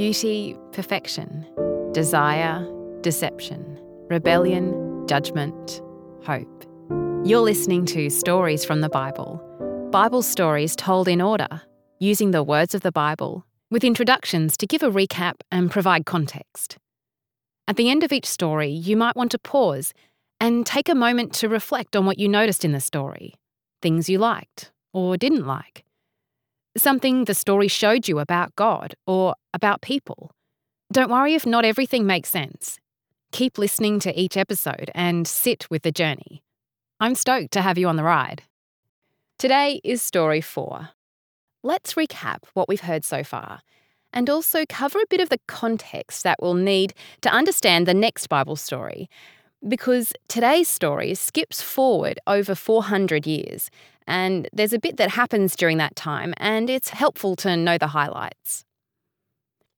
beauty, perfection, desire, deception, rebellion, judgment, hope. You're listening to Stories from the Bible, Bible stories told in order, using the words of the Bible, with introductions to give a recap and provide context. At the end of each story, you might want to pause and take a moment to reflect on what you noticed in the story, things you liked or didn't like, something the story showed you about God or about people. Don't worry if not everything makes sense. Keep listening to each episode and sit with the journey. I'm stoked to have you on the ride. Today is story four. Let's recap what we've heard so far and also cover a bit of the context that we'll need to understand the next Bible story. Because today's story skips forward over 400 years, and there's a bit that happens during that time, and it's helpful to know the highlights.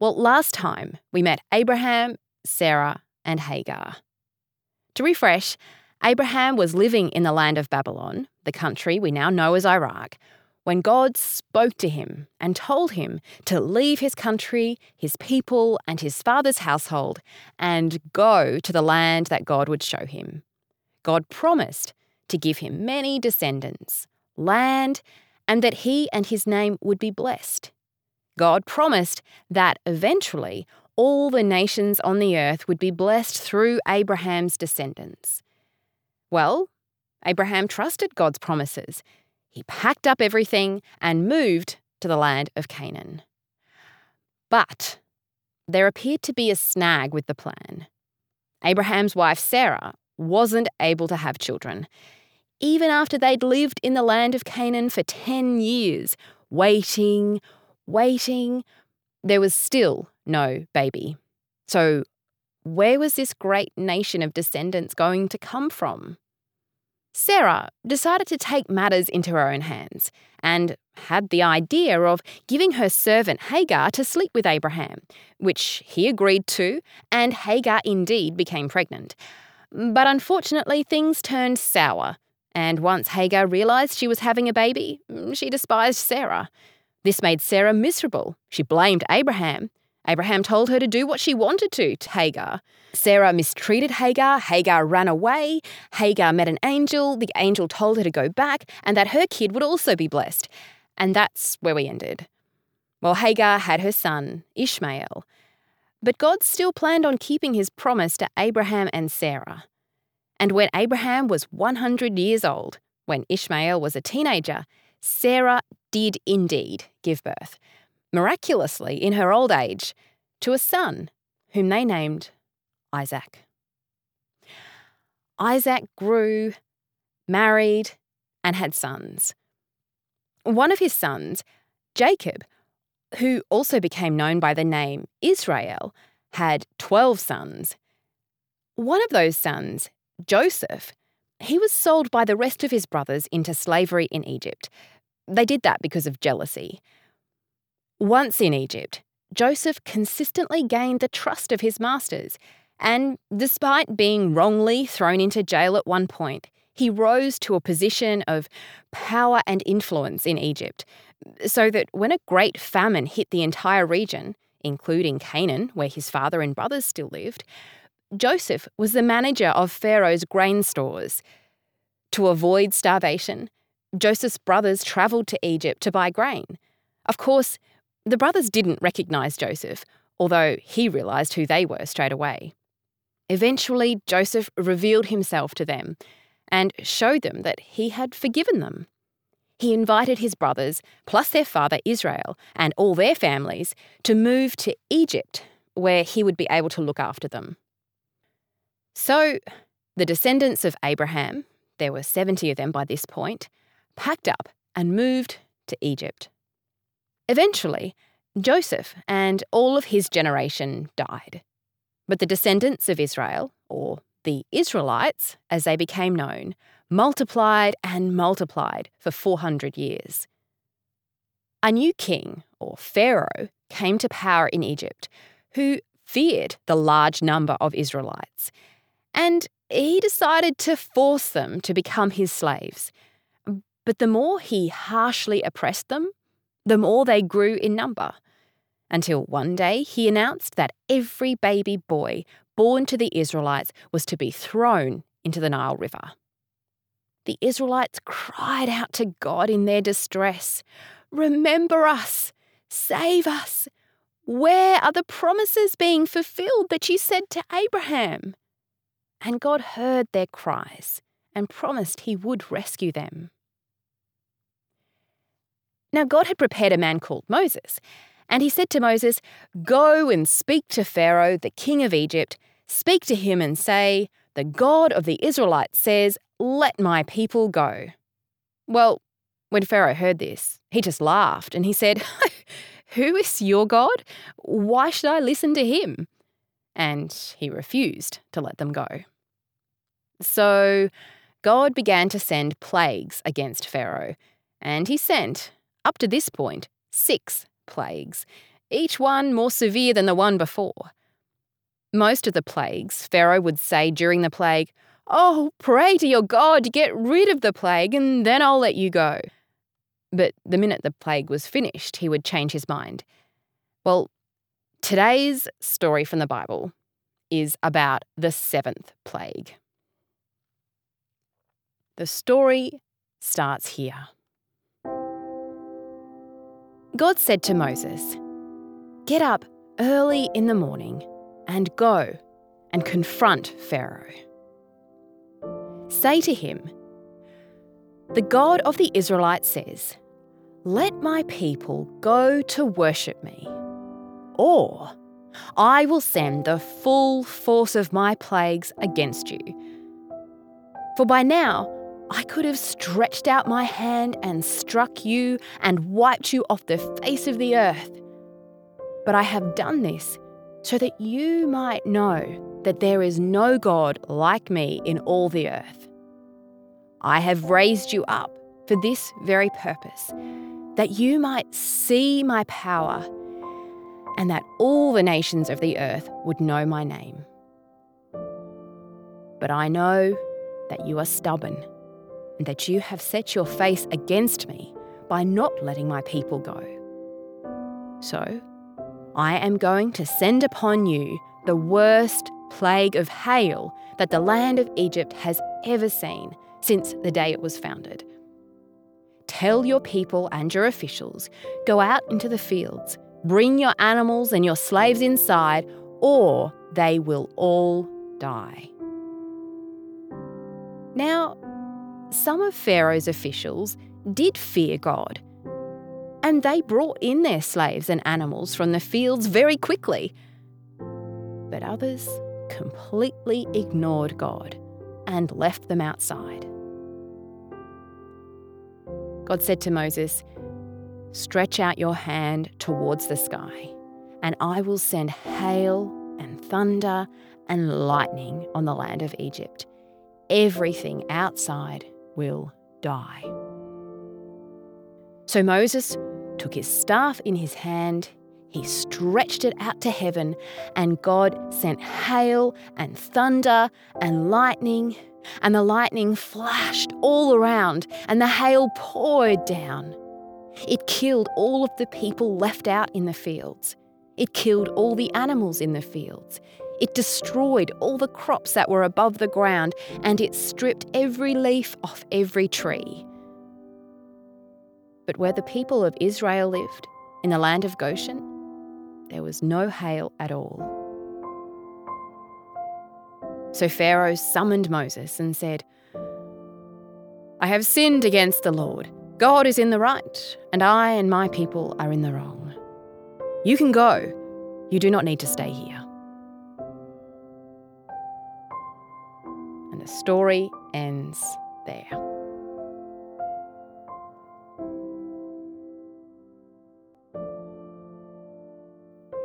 Well, last time we met Abraham, Sarah, and Hagar. To refresh, Abraham was living in the land of Babylon, the country we now know as Iraq, when God spoke to him and told him to leave his country, his people, and his father's household and go to the land that God would show him. God promised to give him many descendants, land, and that he and his name would be blessed. God promised that eventually all the nations on the earth would be blessed through Abraham's descendants. Well, Abraham trusted God's promises he packed up everything and moved to the land of Canaan. But there appeared to be a snag with the plan. Abraham's wife Sarah wasn't able to have children, even after they'd lived in the land of Canaan for 10 years, waiting, waiting. There was still no baby. So, where was this great nation of descendants going to come from? Sarah decided to take matters into her own hands and had the idea of giving her servant Hagar to sleep with Abraham, which he agreed to, and Hagar indeed became pregnant. But unfortunately, things turned sour, and once Hagar realised she was having a baby, mm, she despised Sarah. This made Sarah miserable. She blamed Abraham, Abraham told her to do what she wanted to, to Hagar. Sarah mistreated Hagar. Hagar ran away. Hagar met an angel. The angel told her to go back and that her kid would also be blessed. And that's where we ended. Well, Hagar had her son, Ishmael. But God still planned on keeping his promise to Abraham and Sarah. And when Abraham was 100 years old, when Ishmael was a teenager, Sarah did indeed give birth miraculously in her old age, to a son whom they named Isaac. Isaac grew, married, and had sons. One of his sons, Jacob, who also became known by the name Israel, had 12 sons. One of those sons, Joseph, he was sold by the rest of his brothers into slavery in Egypt. They did that because of jealousy. Once in Egypt, Joseph consistently gained the trust of his masters, and despite being wrongly thrown into jail at one point, he rose to a position of power and influence in Egypt, so that when a great famine hit the entire region, including Canaan, where his father and brothers still lived, Joseph was the manager of Pharaoh's grain stores. To avoid starvation, Joseph's brothers travelled to Egypt to buy grain. Of course, the brothers didn't recognise Joseph, although he realised who they were straight away. Eventually, Joseph revealed himself to them and showed them that he had forgiven them. He invited his brothers, plus their father Israel, and all their families, to move to Egypt, where he would be able to look after them. So, the descendants of Abraham, there were 70 of them by this point, packed up and moved to Egypt. Eventually, Joseph and all of his generation died. But the descendants of Israel, or the Israelites as they became known, multiplied and multiplied for 400 years. A new king, or Pharaoh, came to power in Egypt who feared the large number of Israelites, and he decided to force them to become his slaves. But the more he harshly oppressed them, the more they grew in number. Until one day he announced that every baby boy born to the Israelites was to be thrown into the Nile River. The Israelites cried out to God in their distress Remember us! Save us! Where are the promises being fulfilled that you said to Abraham? And God heard their cries and promised he would rescue them. Now, God had prepared a man called Moses, and he said to Moses, Go and speak to Pharaoh, the king of Egypt. Speak to him and say, The God of the Israelites says, Let my people go. Well, when Pharaoh heard this, he just laughed and he said, Who is your God? Why should I listen to him? And he refused to let them go. So God began to send plagues against Pharaoh, and he sent, up to this point, six plagues, each one more severe than the one before. Most of the plagues, Pharaoh would say during the plague, Oh, pray to your God to get rid of the plague, and then I'll let you go. But the minute the plague was finished, he would change his mind. Well, today's story from the Bible is about the seventh plague. The story starts here. God said to Moses, Get up early in the morning and go and confront Pharaoh. Say to him, The God of the Israelites says, let my people go to worship me. Or I will send the full force of my plagues against you. For by now, I could have stretched out my hand and struck you and wiped you off the face of the earth. But I have done this so that you might know that there is no God like me in all the earth. I have raised you up for this very purpose that you might see my power, and that all the nations of the earth would know my name. But I know that you are stubborn, and that you have set your face against me by not letting my people go. So, I am going to send upon you the worst plague of hail that the land of Egypt has ever seen since the day it was founded. Tell your people and your officials go out into the fields, bring your animals and your slaves inside, or they will all die. Now, some of Pharaoh's officials did fear God, and they brought in their slaves and animals from the fields very quickly. But others completely ignored God and left them outside. God said to Moses, Stretch out your hand towards the sky, and I will send hail and thunder and lightning on the land of Egypt. Everything outside will die. So Moses took his staff in his hand, he stretched it out to heaven, and God sent hail and thunder and lightning and the lightning flashed all around, and the hail poured down. It killed all of the people left out in the fields. It killed all the animals in the fields. It destroyed all the crops that were above the ground, and it stripped every leaf off every tree. But where the people of Israel lived, in the land of Goshen, there was no hail at all. So Pharaoh summoned Moses and said, I have sinned against the Lord. God is in the right, and I and my people are in the wrong. You can go. You do not need to stay here. The story ends there.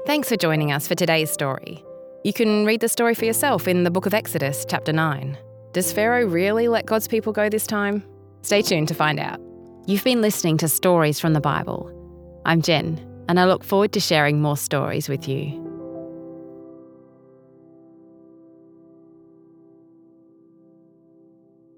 Thanks for joining us for today's story. You can read the story for yourself in the book of Exodus, chapter 9. Does Pharaoh really let God's people go this time? Stay tuned to find out. You've been listening to Stories from the Bible. I'm Jen, and I look forward to sharing more stories with you